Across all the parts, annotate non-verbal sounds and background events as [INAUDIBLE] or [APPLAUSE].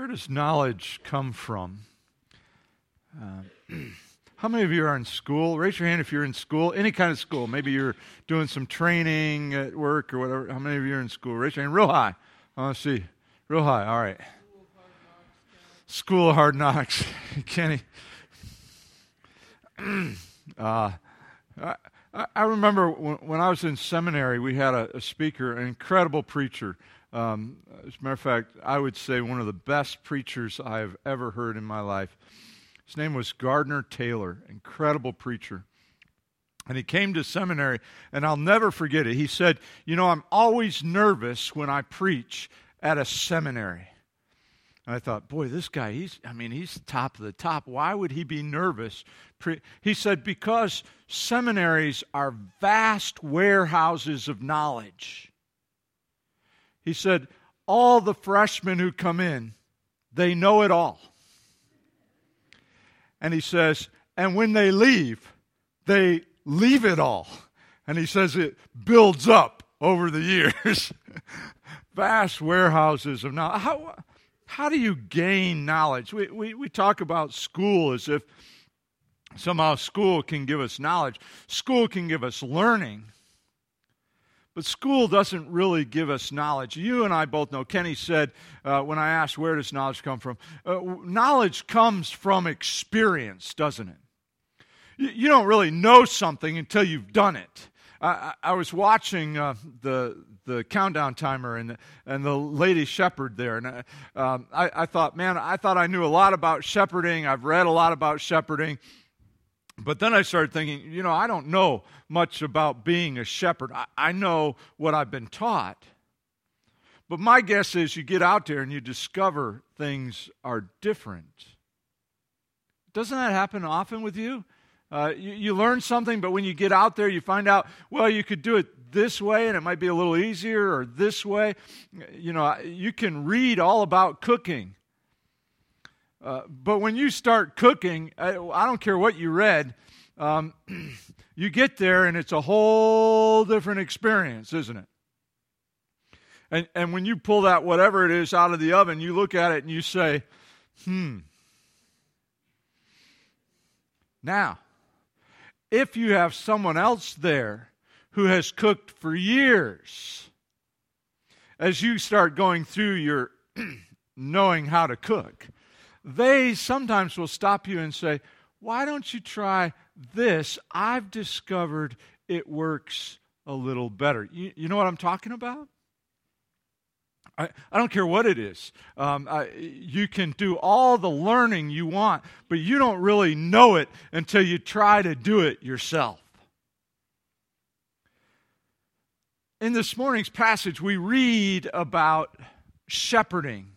Where does knowledge come from? Uh, [CLEARS THROAT] how many of you are in school? Raise your hand if you're in school, any kind of school. Maybe you're doing some training at work or whatever. How many of you are in school? Raise your hand real high. I want to see. Real high. All right. School of Hard Knocks. [LAUGHS] Kenny. [CLEARS THROAT] uh, I, I remember when, I was in seminary, we had a, a speaker, an incredible preacher. Um, as a matter of fact, I would say one of the best preachers I have ever heard in my life. His name was Gardner Taylor, incredible preacher. And he came to seminary, and I'll never forget it. He said, You know, I'm always nervous when I preach at a seminary. And I thought, boy, this guy, he's, I mean, he's top of the top. Why would he be nervous? He said, because seminaries are vast warehouses of knowledge. He said, All the freshmen who come in, they know it all. And he says, And when they leave, they leave it all. And he says it builds up over the [LAUGHS] years. Vast warehouses of knowledge. How, how do you gain knowledge? We, we, we talk about school as if somehow school can give us knowledge, school can give us learning. But school doesn't really give us knowledge. You and I both know, Kenny said uh, when I asked, where does knowledge come from? Uh, knowledge comes from experience, doesn't it? You, you, don't really know something until you've done it. I, I was watching uh, the, the countdown timer and, and the lady shepherd there, and uh, um, I, I thought, man, I thought I knew a lot about shepherding. I've read a lot about shepherding. But then I started thinking, you know, I don't know much about being a shepherd. I, I, know what I've been taught. But my guess is you get out there and you discover things are different. Doesn't that happen often with you? Uh, you, you learn something, but when you get out there, you find out, well, you could do it this way and it might be a little easier, or this way. You know, you can read all about cooking uh, but when you start cooking, I, I, don't care what you read, um, [CLEARS THROAT] you get there and it's a whole different experience, isn't it? And, and when you pull that whatever it is out of the oven, you look at it and you say, hmm. Now, if you have someone else there who has cooked for years, as you start going through your [CLEARS THROAT] knowing how to cook, they sometimes will stop you and say, Why don't you try this? I've discovered it works a little better. You, you know what I'm talking about? I, I don't care what it is. Um, I, you can do all the learning you want, but you don't really know it until you try to do it yourself. In this morning's passage, we read about shepherding.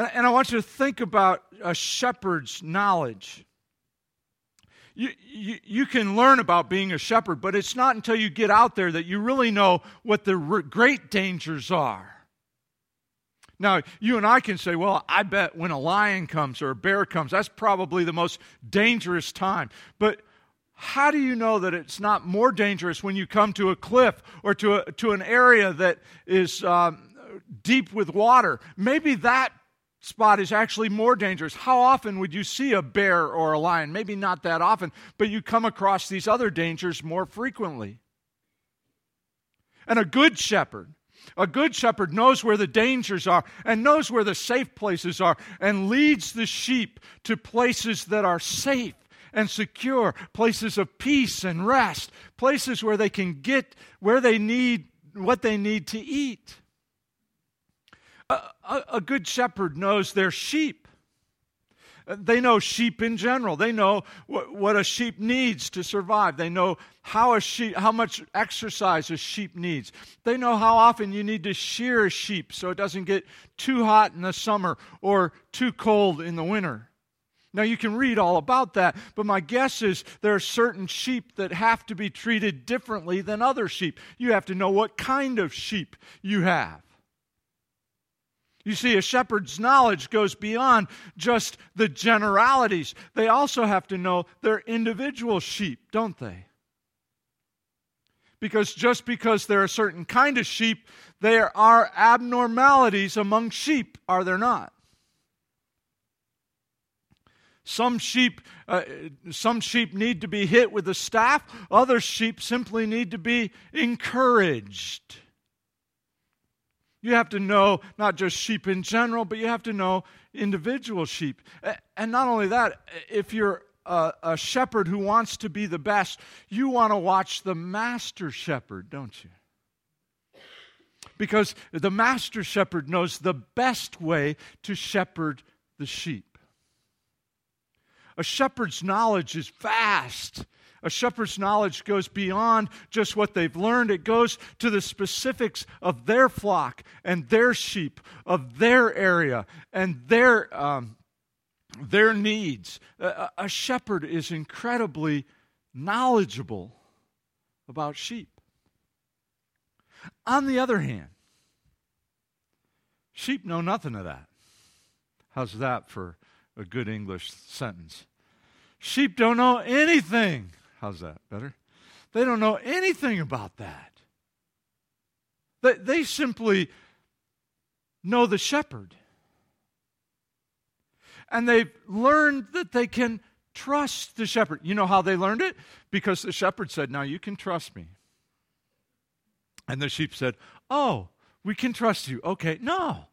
And, and I want you to think about a shepherd's knowledge. You, you, you, can learn about being a shepherd, but it's not until you get out there that you really know what the great dangers are. Now, you and I can say, well, I bet when a lion comes or a bear comes, that's probably the most dangerous time. But how do you know that it's not more dangerous when you come to a cliff or to, a, to an area that is um, deep with water? Maybe that spot is actually more dangerous. How often would you see a bear or a lion? Maybe not that often, but you come across these other dangers more frequently. And a good shepherd, a good shepherd knows where the dangers are and knows where the safe places are and leads the sheep to places that are safe and secure, places of peace and rest, places where they can get where they need what they need to eat. A, a, good shepherd knows their sheep. They know sheep in general. They know what, what a sheep needs to survive. They know how a sheep, how much exercise a sheep needs. They know how often you need to shear a sheep so it doesn't get too hot in the summer or too cold in the winter. Now, you can read all about that, but my guess is there are certain sheep that have to be treated differently than other sheep. You have to know what kind of sheep you have. You see, a shepherd's knowledge goes beyond just the generalities. They also have to know their individual sheep, don't they? Because just because there are a certain kind of sheep, there are abnormalities among sheep, are there not? Some sheep, uh, some sheep need to be hit with a staff. Other sheep simply need to be encouraged. You have to know not just sheep in general, but you have to know individual sheep. And not only that, if you're a, a shepherd who wants to be the best, you want to watch the master shepherd, don't you? Because the master shepherd knows the best way to shepherd the sheep. A shepherd's knowledge is vast. A shepherd's knowledge goes beyond just what they've learned, it goes to the specifics of their flock and their sheep, of their area and their, um, their needs. A, a shepherd is incredibly knowledgeable about sheep. On the other hand, sheep know nothing of that. How's that for a good English sentence? Sheep don't know anything How's that? Better? They don't know anything about that. They, they simply know the shepherd. And they've learned that they can trust the shepherd. You know how they learned it? Because the shepherd said, Now you can trust me. And the sheep said, Oh, we can trust you. Okay, no.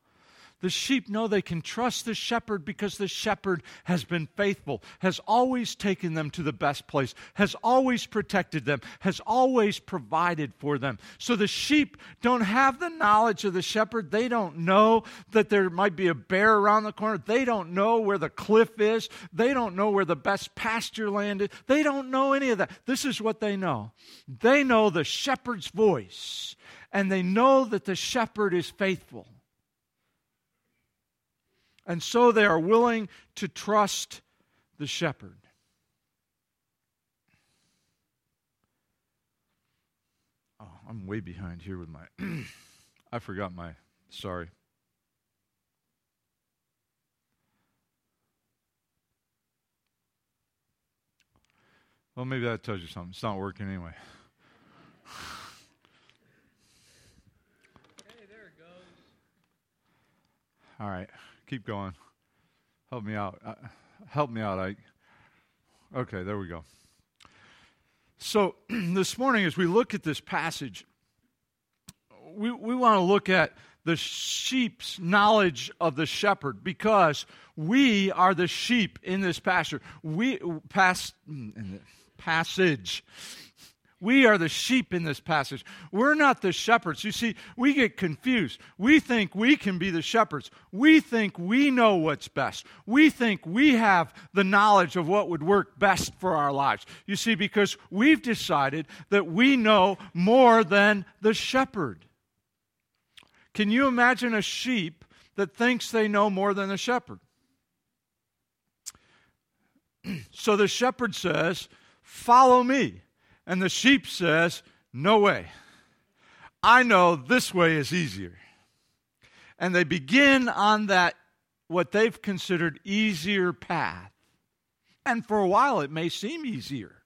The sheep know they can trust the shepherd because the shepherd has been faithful, has always taken them to the best place, has always protected them, has always provided for them. So the sheep don't have the knowledge of the shepherd. They don't know that there might be a bear around the corner. They don't know where the cliff is. They don't know where the best pasture land is. They don't know any of that. This is what they know they know the shepherd's voice, and they know that the shepherd is faithful. And so they are willing to trust the shepherd. Oh, I'm way behind here with my. [CLEARS THROAT] I forgot my. Sorry. Well, maybe that tells you something. It's not working anyway. Hey, there it goes. [SIGHS] All right. Keep going. Help me out. Uh, help me out, Ike. Okay, there we go. So, [CLEARS THROAT] this morning, as we look at this passage, we, we want to look at the sheep's knowledge of the shepherd because we are the sheep in this pasture. We pass mm, passage. We are the sheep in this passage. We're not the shepherds. You see, we get confused. We think we can be the shepherds. We think we know what's best. We think we have the knowledge of what would work best for our lives. You see, because we've decided that we know more than the shepherd. Can you imagine a sheep that thinks they know more than the shepherd? [CLEARS THROAT] so the shepherd says, Follow me. And the sheep says, No way. I know this way is easier. And they begin on that, what they've considered easier path. And for a while, it may seem easier.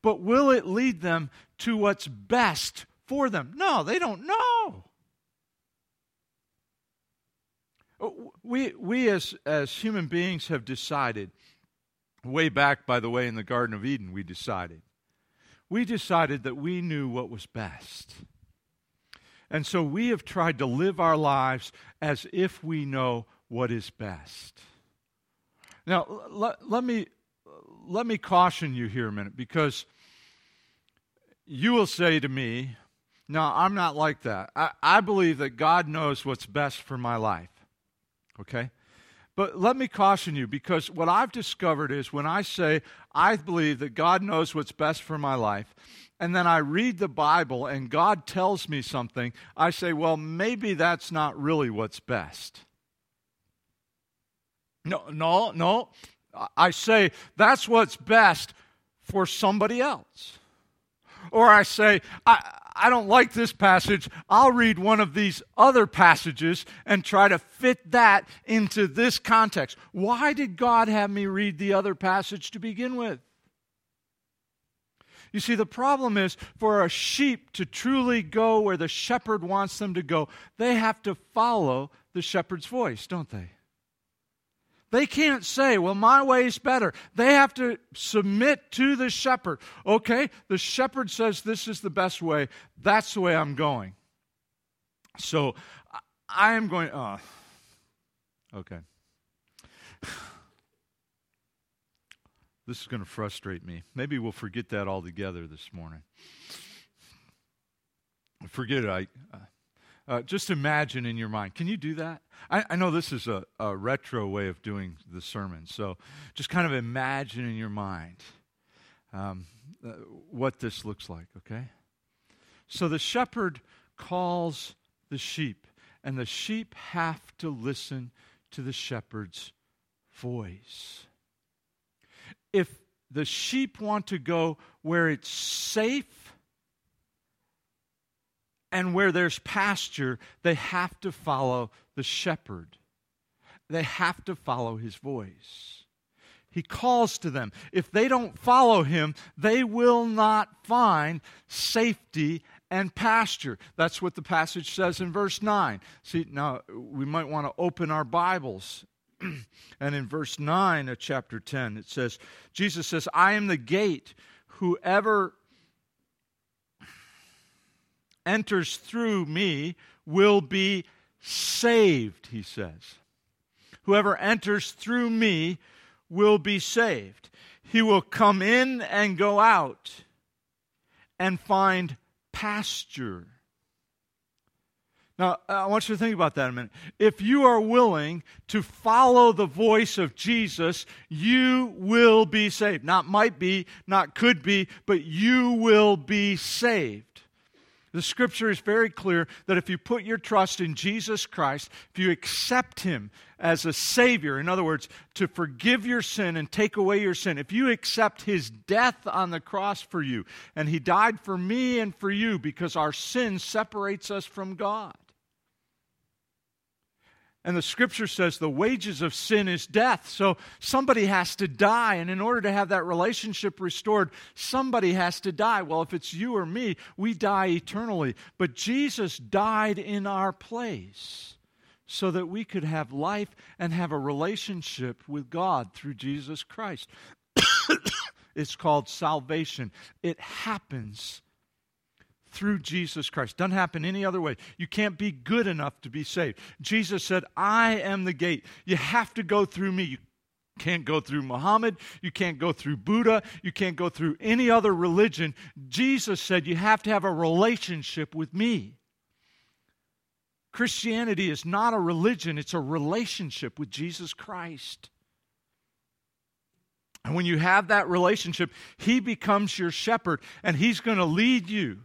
But will it lead them to what's best for them? No, they don't know. We, we as, as human beings have decided way back, by the way, in the Garden of Eden, we decided. We decided that we knew what was best. And so we have tried to live our lives as if we know what is best. Now, let, let, me, let me caution you here a minute because you will say to me, No, I'm not like that. I, I believe that God knows what's best for my life. Okay? But let me caution you because what I've discovered is when I say, I believe that God knows what's best for my life, and then I read the Bible and God tells me something, I say, well, maybe that's not really what's best. No, no, no. I say, that's what's best for somebody else. Or I say, I, I don't like this passage. I'll read one of these other passages and try to fit that into this context. Why did God have me read the other passage to begin with? You see, the problem is for a sheep to truly go where the shepherd wants them to go, they have to follow the shepherd's voice, don't they? They can't say, well, my way is better. They have to submit to the shepherd. Okay, the shepherd says this is the best way. That's the way I'm going. So I am going, oh, okay. [SIGHS] This is going to frustrate me. Maybe we'll forget that altogether this morning. Forget it. I, uh, uh, just imagine in your mind. Can you do that? I, I know this is a, a, retro way of doing the sermon, so just kind of imagine in your mind um, uh, what this looks like, okay? So the shepherd calls the sheep, and the sheep have to listen to the shepherd's voice. If the sheep want to go where it's safe and where there's pasture, they have to follow the shepherd. They have to follow his voice. He calls to them. If they don't follow him, they will not find safety and pasture. That's what the passage says in verse 9. See, now we might want to open our Bibles. [CLEARS THROAT] and in verse 9 of chapter 10, it says, Jesus says, I am the gate. Whoever enters through me will be saved, he says. Whoever enters through me will be saved. He will come in and go out and find pasture. Now, I want you to think about that a minute. If you are willing to follow the voice of Jesus, you will be saved. Not might be, not could be, but you will be saved. The scripture is very clear that if you put your trust in Jesus Christ, if you accept Him as a Savior, in other words, to forgive your sin and take away your sin, if you accept His death on the cross for you, and He died for me and for you because our sin separates us from God, and the scripture says the wages of sin is death. So somebody has to die. And in order to have that relationship restored, somebody has to die. Well, if it's you or me, we die eternally. But Jesus died in our place so that we could have life and have a relationship with God through Jesus Christ. [COUGHS] it's called salvation. It happens through Jesus Christ. Doesn't happen any other way. You can't be good enough to be saved. Jesus said, I am the gate. You have to go through me. You can't go through Muhammad. You can't go through Buddha. You can't go through any other religion. Jesus said, You have to have a relationship with me. Christianity is not a religion, it's a relationship with Jesus Christ. And when you have that relationship, He becomes your shepherd and He's going to lead you.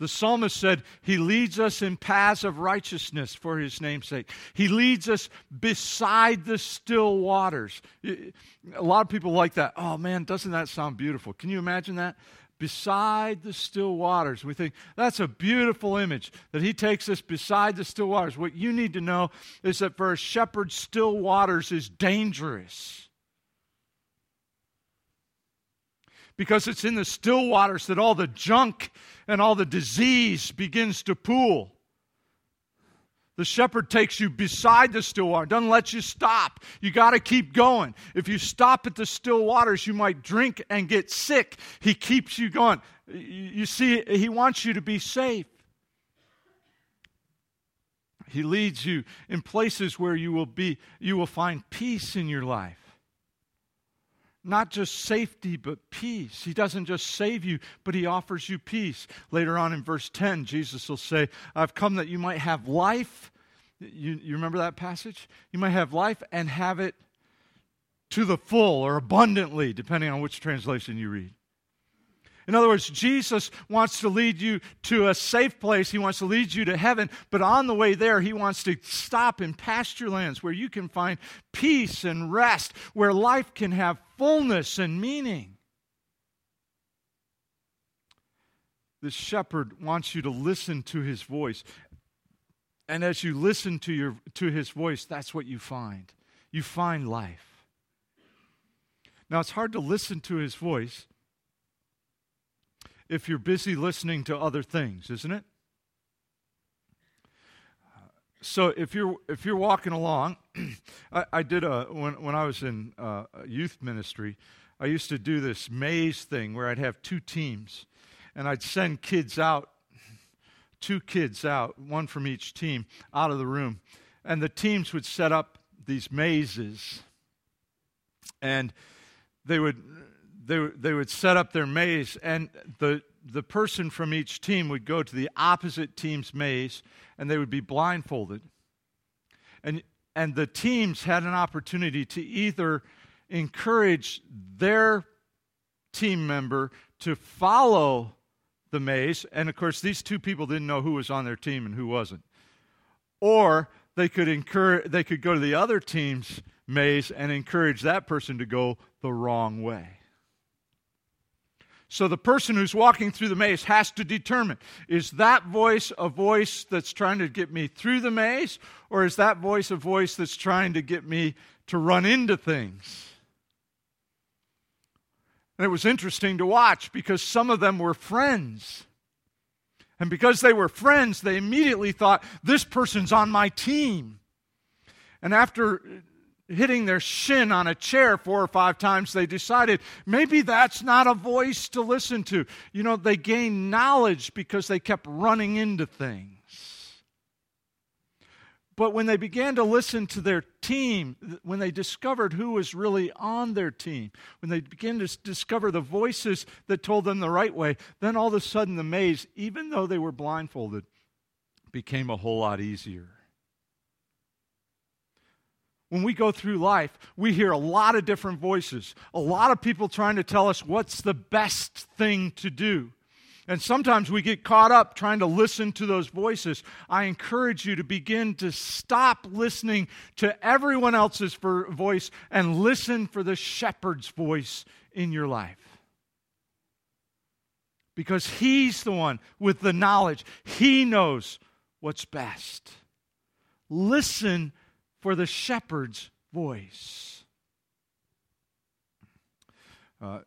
The psalmist said, He leads us in paths of righteousness for His namesake. He leads us beside the still waters. A lot of people like that. Oh man, doesn't that sound beautiful? Can you imagine that? Beside the still waters. We think that's a beautiful image that He takes us beside the still waters. What you need to know is that for a shepherd, still waters is dangerous. Because it's in the still waters that all the junk and all the disease begins to pool. The shepherd takes you beside the still water, doesn't let you stop. You got to keep going. If you stop at the still waters, you might drink and get sick. He keeps you going. You see, he wants you to be safe. He leads you in places where you will be you will find peace in your life not just safety, but peace. He doesn't just save you, but He offers you peace. Later on in verse 10, Jesus will say, I've come that you might have life. You, you remember that passage? You might have life and have it to the full or abundantly, depending on which translation you read. In other words, Jesus wants to lead you to a safe place. He wants to lead you to heaven. But on the way there, He wants to stop in pasture lands where you can find peace and rest, where life can have fullness and meaning. The shepherd wants you to listen to his voice. And as you listen to, your, to his voice, that's what you find. You find life. Now, it's hard to listen to his voice if you're busy listening to other things, isn't it? So if you're if you're walking along, [CLEARS THROAT] I, I, did a when when I was in uh, youth ministry, I used to do this maze thing where I'd have two teams, and I'd send kids out, two kids out, one from each team, out of the room, and the teams would set up these mazes, and they would they, they would set up their maze, and the, the person from each team would go to the opposite team's maze, and they would be blindfolded. And, and the teams had an opportunity to either encourage their team member to follow the maze, and of course, these two people didn't know who was on their team and who wasn't. Or they could encourage, they could go to the other team's maze and encourage that person to go the wrong way. So the person who's walking through the maze has to determine is that voice a voice that's trying to get me through the maze, or is that voice a voice that's trying to get me to run into things? And it was interesting to watch because some of them were friends. And because they were friends, they immediately thought, this person's on my team. And after hitting their shin on a chair four or five times, they decided maybe that's not a voice to listen to. You know, they gained knowledge because they kept running into things. But when they began to listen to their team, when they discovered who was really on their team, when they began to discover the voices that told them the right way, then all of a sudden the maze, even though they were blindfolded, became a whole lot easier when we go through life, we hear a lot of different voices, a lot of people trying to tell us what's the best thing to do. And sometimes we get caught up trying to listen to those voices. I encourage you to begin to stop listening to everyone else's voice and listen for the shepherd's voice in your life. Because he's the one with the knowledge, he knows what's best. Listen for the shepherd's voice. Uh,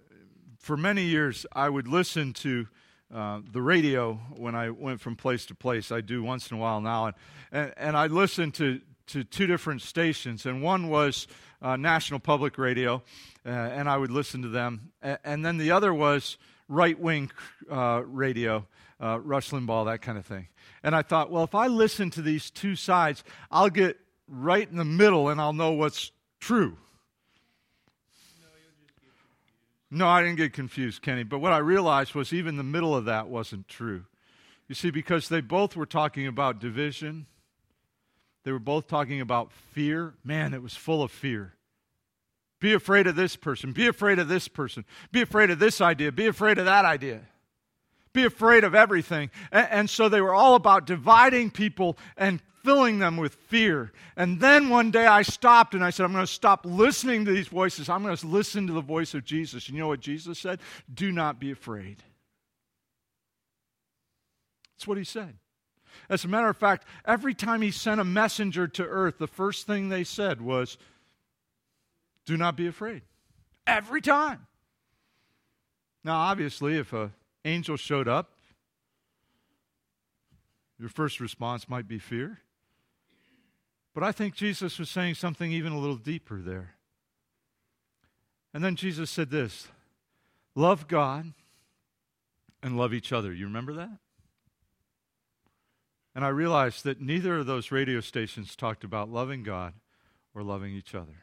for many years, I would listen to uh, the radio when I went from place to place. I do once in a while now. And, and, and I listened to, to two different stations. And one was uh, National Public Radio, uh, and I would listen to them. And, and then the other was right wing uh, radio, uh, Rush Limbaugh, that kind of thing. And I thought, well, if I listen to these two sides, I'll get right in the middle and I'll know what's true. No, I didn't get confused, Kenny. But what I realized was even the middle of that wasn't true. You see, because they both were talking about division, they were both talking about fear. Man, it was full of fear. Be afraid of this person. Be afraid of this person. Be afraid of this idea. Be afraid of that idea. Be afraid of everything. And, and so they were all about dividing people and filling them with fear. And then one day I stopped and I said, I'm going to stop listening to these voices. I'm going to listen to the voice of Jesus. And you know what Jesus said? Do not be afraid. That's what he said. As a matter of fact, every time he sent a messenger to earth, the first thing they said was, Do not be afraid. Every time. Now, obviously, if an angel showed up, your first response might be fear. But I think Jesus was saying something even a little deeper there. And then Jesus said this love God and love each other. You remember that? And I realized that neither of those radio stations talked about loving God or loving each other.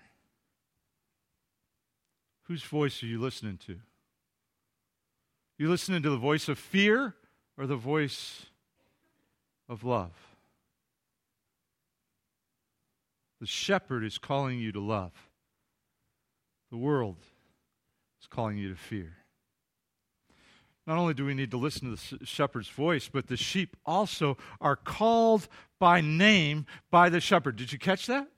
Whose voice are you listening to? You listening to the voice of fear or the voice of love? The shepherd is calling you to love. The world is calling you to fear. Not only do we need to listen to the shepherd's voice, but the sheep also are called by name by the shepherd. Did you catch that?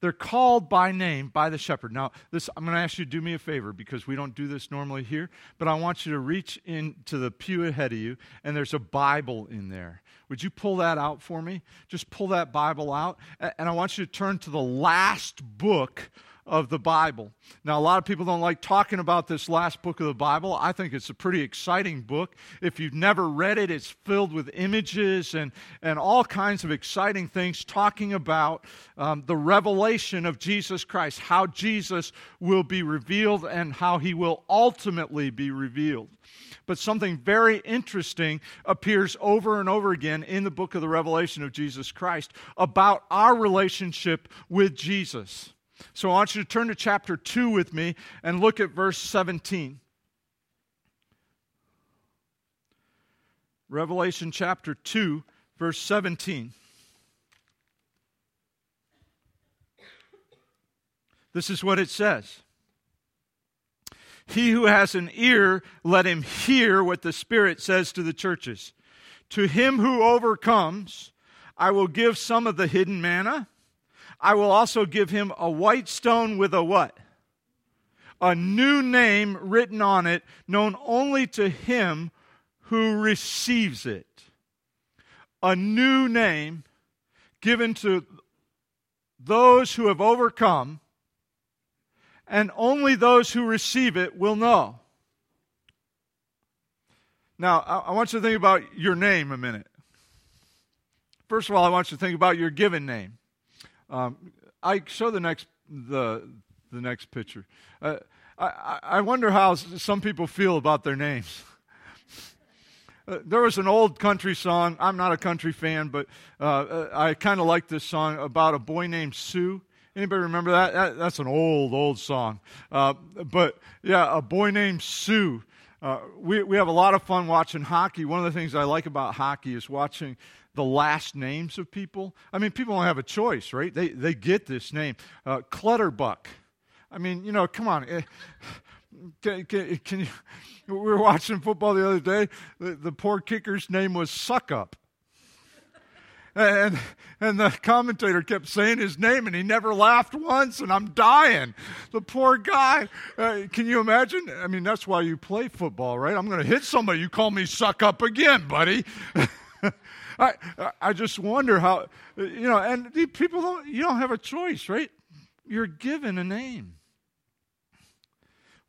They're called by name by the shepherd. Now, this I'm going to ask you to do me a favor because we don't do this normally here, but I want you to reach into the pew ahead of you, and there's a Bible in there. Would you pull that out for me? Just pull that Bible out, and I want you to turn to the last book of the Bible. Now, a lot of people don't like talking about this last book of the Bible. I think it's a pretty exciting book. If you've never read it, it's filled with images and, and all kinds of exciting things talking about um, the revelation of Jesus Christ, how Jesus will be revealed and how he will ultimately be revealed but something very interesting appears over and over again in the book of the Revelation of Jesus Christ about our relationship with Jesus. So I want you to turn to chapter 2 with me and look at verse 17. Revelation chapter 2, verse 17. This is what it says. He who has an ear, let him hear what the Spirit says to the churches. To him who overcomes, I will give some of the hidden manna. I will also give him a white stone with a what? A new name written on it, known only to him who receives it. A new name given to those who have overcome and only those who receive it will know. Now, I want you to think about your name a minute. First of all, I want you to think about your given name. Um, I show the next the the next picture. Uh, I, I wonder how some people feel about their names. [LAUGHS] Uh, there was an old country song. I'm not a country fan, but uh, uh I kind of like this song about a boy named Sue. Anybody remember that? that that's an old, old song. Uh, but yeah, a boy named Sue. Uh, we, we have a lot of fun watching hockey. One of the things I like about hockey is watching the last names of people. I mean, people don't have a choice, right? They, they get this name. Uh, Clutterbuck. I mean, you know, come on. Eh, can, can, can you, we were watching football the other day. The, the poor kicker's name was Suckup. And, and the commentator kept saying his name and he never laughed once, and I'm dying. The poor guy. Uh, can you imagine? I mean, that's why you play football, right? I'm going to hit somebody. You call me suck up again, buddy. [LAUGHS] I, I just wonder how, you know, and people don't, you don't have a choice, right? You're given a name.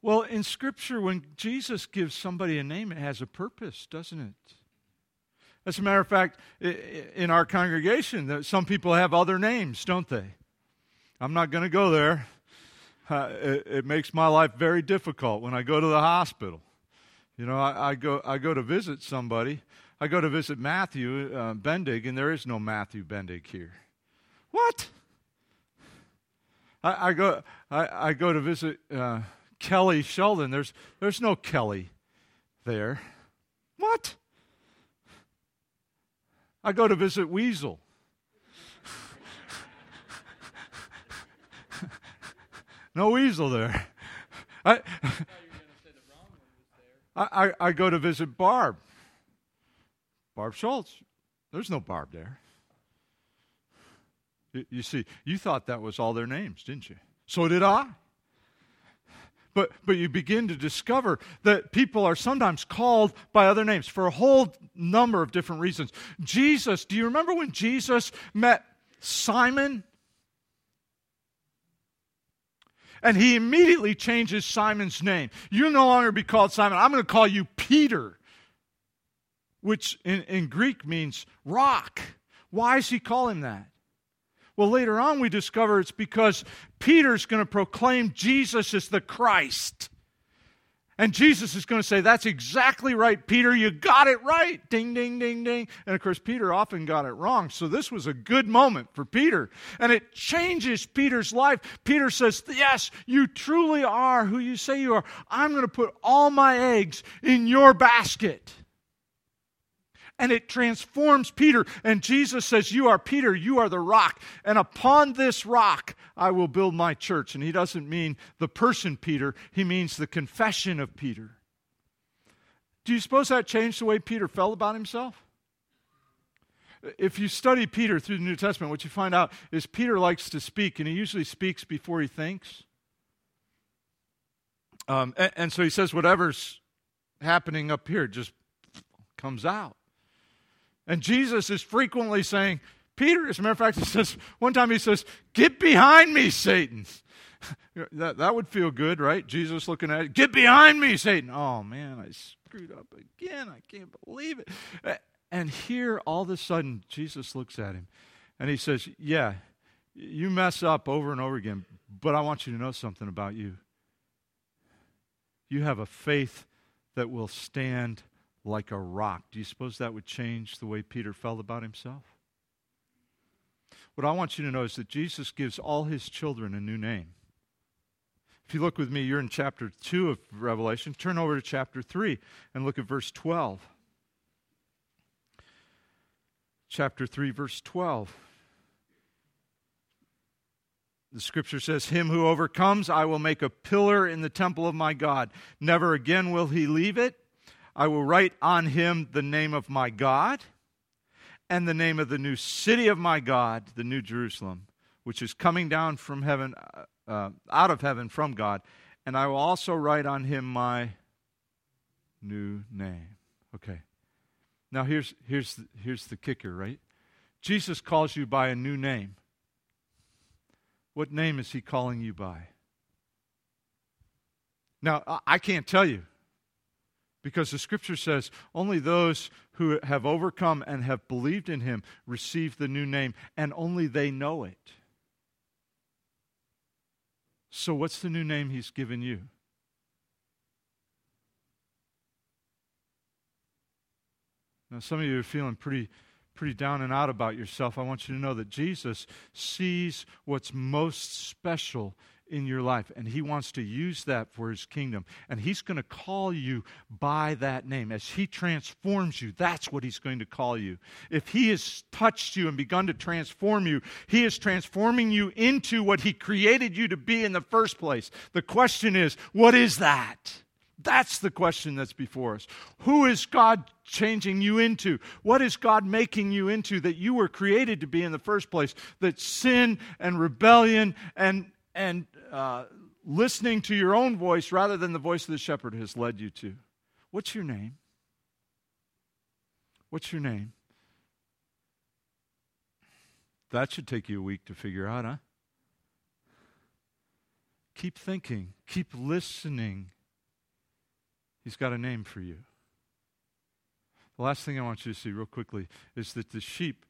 Well, in Scripture, when Jesus gives somebody a name, it has a purpose, doesn't it? As a matter of fact, in our congregation, some people have other names, don't they? I'm not going to go there. Uh, it, it, makes my life very difficult when I go to the hospital. You know, I, I go, I go to visit somebody. I go to visit Matthew uh, Bendig, and there is no Matthew Bendig here. What? I, I go, I, I, go to visit uh, Kelly Sheldon. There's, there's no Kelly there. What? I go to visit Weasel. no weasel there. I, I, I, go to visit Barb. Barb Schultz. There's no Barb there. You, you see, you thought that was all their names, didn't you? So did I. But, but you begin to discover that people are sometimes called by other names for a whole number of different reasons. Jesus, do you remember when Jesus met Simon? And he immediately changes Simon's name. You'll no longer be called Simon. I'm going to call you Peter, which in, in Greek means rock. Why is he calling that? Well, later on, we discover it's because Peter's going to proclaim Jesus is the Christ. And Jesus is going to say, That's exactly right, Peter. You got it right. Ding, ding, ding, ding. And of course, Peter often got it wrong. So this was a good moment for Peter. And it changes Peter's life. Peter says, Yes, you truly are who you say you are. I'm going to put all my eggs in your basket and it transforms Peter. And Jesus says, You are Peter, you are the rock, and upon this rock I will build my church. And he doesn't mean the person Peter, he means the confession of Peter. Do you suppose that changed the way Peter felt about himself? If you study Peter through the New Testament, what you find out is Peter likes to speak, and he usually speaks before he thinks. Um, and, and so he says, whatever's happening up here just comes out. And Jesus is frequently saying, Peter, as a matter of fact, he says, one time he says, Get behind me, Satan. [LAUGHS] that, that would feel good, right? Jesus looking at it. Get behind me, Satan. Oh, man, I screwed up again. I can't believe it. And here, all of a sudden, Jesus looks at him and he says, Yeah, you mess up over and over again, but I want you to know something about you. You have a faith that will stand like a rock. Do you suppose that would change the way Peter felt about himself? What I want you to know is that Jesus gives all his children a new name. If you look with me, you're in chapter 2 of Revelation. Turn over to chapter 3 and look at verse 12. Chapter 3, verse 12. The scripture says, Him who overcomes, I will make a pillar in the temple of my God. Never again will he leave it. I will write on him the name of my God and the name of the new city of my God, the New Jerusalem, which is coming down from heaven, uh, uh, out of heaven from God. And I will also write on him my new name. Okay. Now here's, here's, the, here's the kicker, right? Jesus calls you by a new name. What name is he calling you by? Now, I can't tell you because the scripture says only those who have overcome and have believed in him receive the new name, and only they know it. So, what's the new name he's given you? Now, some of you are feeling pretty, pretty down and out about yourself. I want you to know that Jesus sees what's most special in your life, and He wants to use that for His kingdom. And He's going to call you by that name. As He transforms you, that's what He's going to call you. If He has touched you and begun to transform you, He is transforming you into what He created you to be in the first place. The question is, what is that? That's the question that's before us. Who is God changing you into? What is God making you into that you were created to be in the first place? That sin and rebellion and and uh, listening to your own voice rather than the voice of the shepherd has led you to. What's your name? What's your name? That should take you a week to figure out, huh? Keep thinking, keep listening. He's got a name for you. The last thing I want you to see, real quickly, is that the sheep,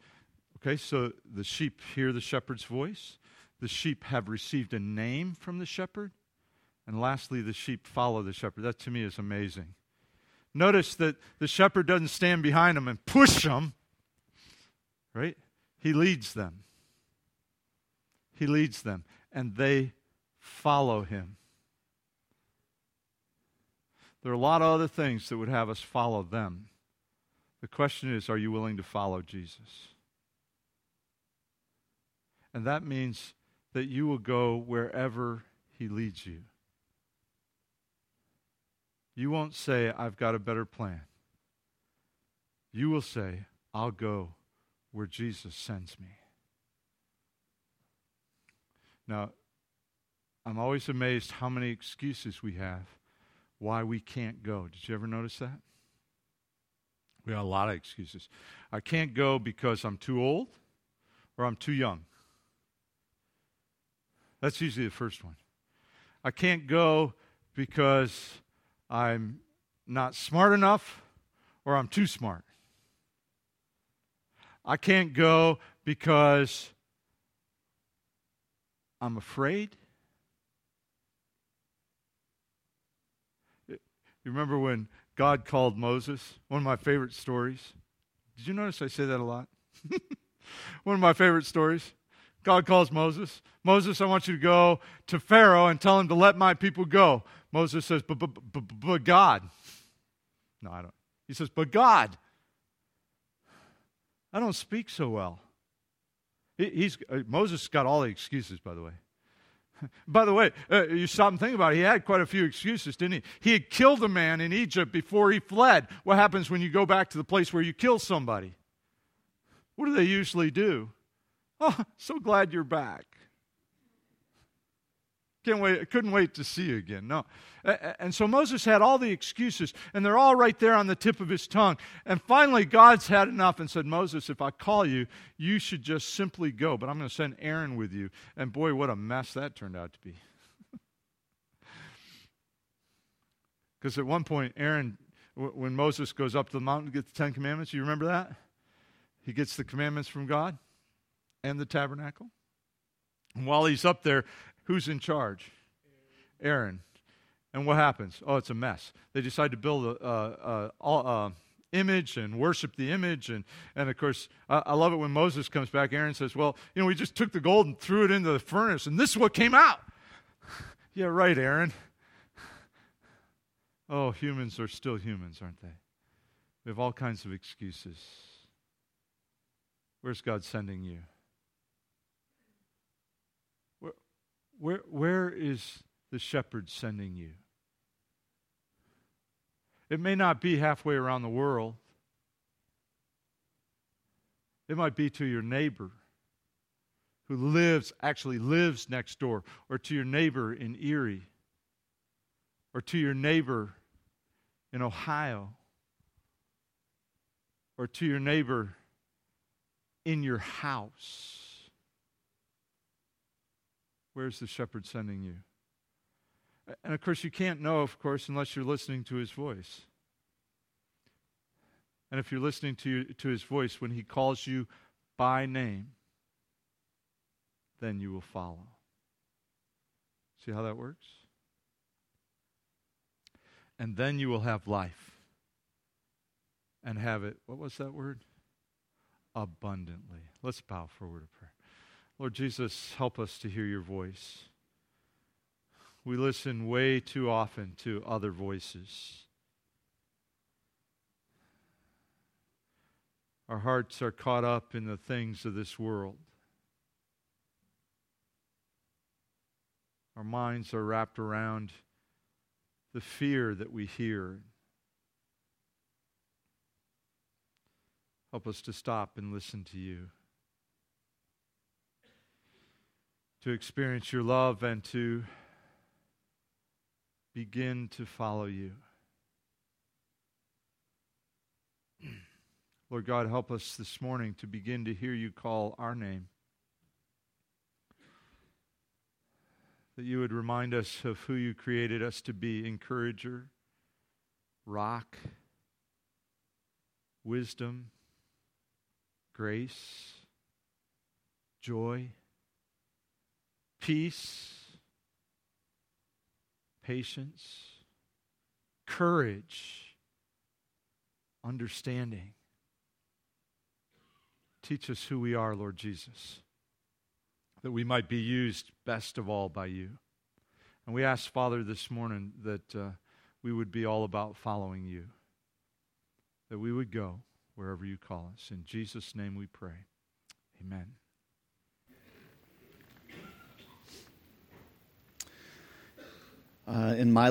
okay, so the sheep hear the shepherd's voice the sheep have received a name from the shepherd. And lastly, the sheep follow the shepherd. That to me is amazing. Notice that the shepherd doesn't stand behind them and push them, right? He leads them. He leads them, and they follow him. There are a lot of other things that would have us follow them. The question is are you willing to follow Jesus? And that means that you will go wherever He leads you. You won't say, I've got a better plan. You will say, I'll go where Jesus sends me. Now, I'm always amazed how many excuses we have why we can't go. Did you ever notice that? We have a lot of excuses. I can't go because I'm too old or I'm too young. That's usually the first one. I can't go because I'm not smart enough or I'm too smart. I can't go because I'm afraid. You remember when God called Moses? One of my favorite stories. Did you notice I say that a lot? [LAUGHS] One of my favorite stories. God calls Moses. Moses, I want you to go to Pharaoh and tell him to let my people go. Moses says, but, but, but, but God. No, I don't. He says, but God. I don't speak so well. He, he's, uh, Moses got all the excuses, by the way. [LAUGHS] By the way, uh, you stop and think about it. He had quite a few excuses, didn't he? He had killed a man in Egypt before he fled. What happens when you go back to the place where you kill somebody? What do they usually do? Oh, so glad you're back. Can't wait, couldn't wait to see you again. No. And so Moses had all the excuses, and they're all right there on the tip of his tongue. And finally, God's had enough and said, Moses, if I call you, you should just simply go. But I'm going to send Aaron with you. And boy, what a mess that turned out to be. [LAUGHS] Because at one point, Aaron, when Moses goes up to the mountain to get the Ten Commandments, you remember that? He gets the commandments from God and the tabernacle. And while he's up there, who's in charge? Aaron. And what happens? Oh, it's a mess. They decide to build a, a, a, a image and worship the image. And, and of course, I, I love it when Moses comes back. Aaron says, Well, you know, we just took the gold and threw it into the furnace, and this is what came out. [LAUGHS] yeah, right, Aaron. Oh, humans are still humans, aren't they? We have all kinds of excuses. Where's God sending you? Where, where, where is the shepherd sending you? It may not be halfway around the world. It might be to your neighbor who lives, actually lives next door, or to your neighbor in Erie, or to your neighbor in Ohio, or to your neighbor in your house. Where's the shepherd sending you? And of course, you can't know, of course, unless you're listening to his voice. And if you're listening to, to his voice when he calls you by name, then you will follow. See how that works? And then you will have life. And have it, what was that word? Abundantly. Let's bow for a word of prayer. Lord Jesus, help us to hear your voice. We listen way too often to other voices. Our hearts are caught up in the things of this world. Our minds are wrapped around the fear that we hear. Help us to stop and listen to you, to experience your love, and to begin to follow you. Lord God, help us this morning to begin to hear you call our name. That you would remind us of who you created us to be encourager, rock, wisdom, grace, joy, peace, patience, courage, understanding. Teach us who we are, Lord Jesus, that we might be used best of all by you. And we ask, Father, this morning that uh, we would be all about following you, that we would go wherever you call us. In Jesus' name we pray. Amen. Uh, in my